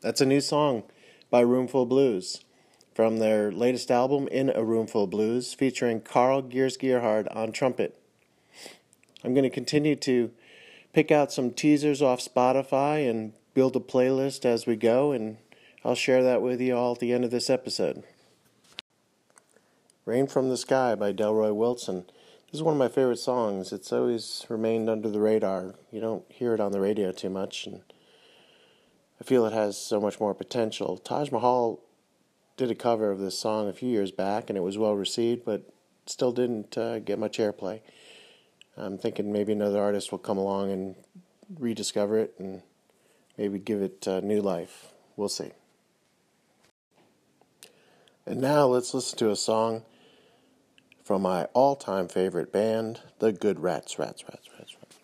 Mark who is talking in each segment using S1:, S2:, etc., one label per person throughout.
S1: That's a new song by Roomful Blues from their latest album, In a Roomful Blues, featuring Carl Gears Gerhard on trumpet. I'm going to continue to pick out some teasers off Spotify and build a playlist as we go, and I'll share that with you all at the end of this episode. Rain from the Sky by Delroy Wilson. This is one of my favorite songs. It's always remained under the radar. You don't hear it on the radio too much, and I feel it has so much more potential. Taj Mahal did a cover of this song a few years back, and it was well received, but still didn't uh, get much airplay. I'm thinking maybe another artist will come along and rediscover it and maybe give it uh, new life. We'll see. And now let's listen to a song from my all time favorite band, the Good Rats, Rats, Rats, Rats, Rats.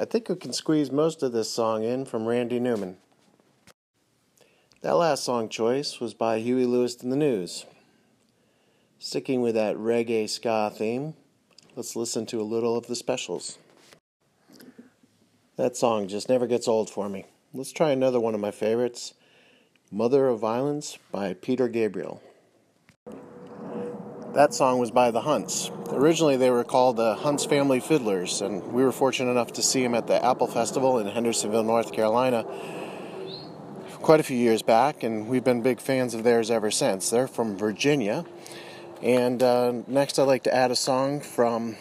S1: I think we can squeeze most of this song in from Randy Newman. That last song choice was by Huey Lewis and the News. Sticking with that reggae ska theme, let's listen to a little of the specials. That song just never gets old for me. Let's try another one of my favorites Mother of Violence by Peter Gabriel. That song was by the Hunts. Originally, they were called the Hunts Family Fiddlers, and we were fortunate enough to see them at the Apple Festival in Hendersonville, North Carolina, quite a few years back, and we've been big fans of theirs ever since. They're from Virginia. And uh, next, I'd like to add a song from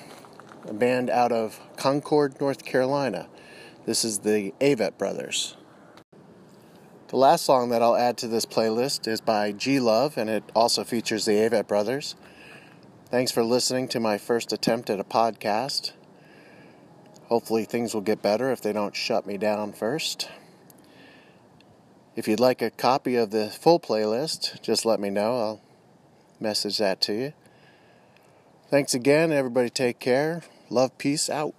S1: a band out of Concord, North Carolina. This is the Avett Brothers. The last song that I'll add to this playlist is by G Love, and it also features the Avett Brothers. Thanks for listening to my first attempt at a podcast. Hopefully, things will get better if they don't shut me down first. If you'd like a copy of the full playlist, just let me know. I'll message that to you. Thanks again. Everybody take care. Love, peace out.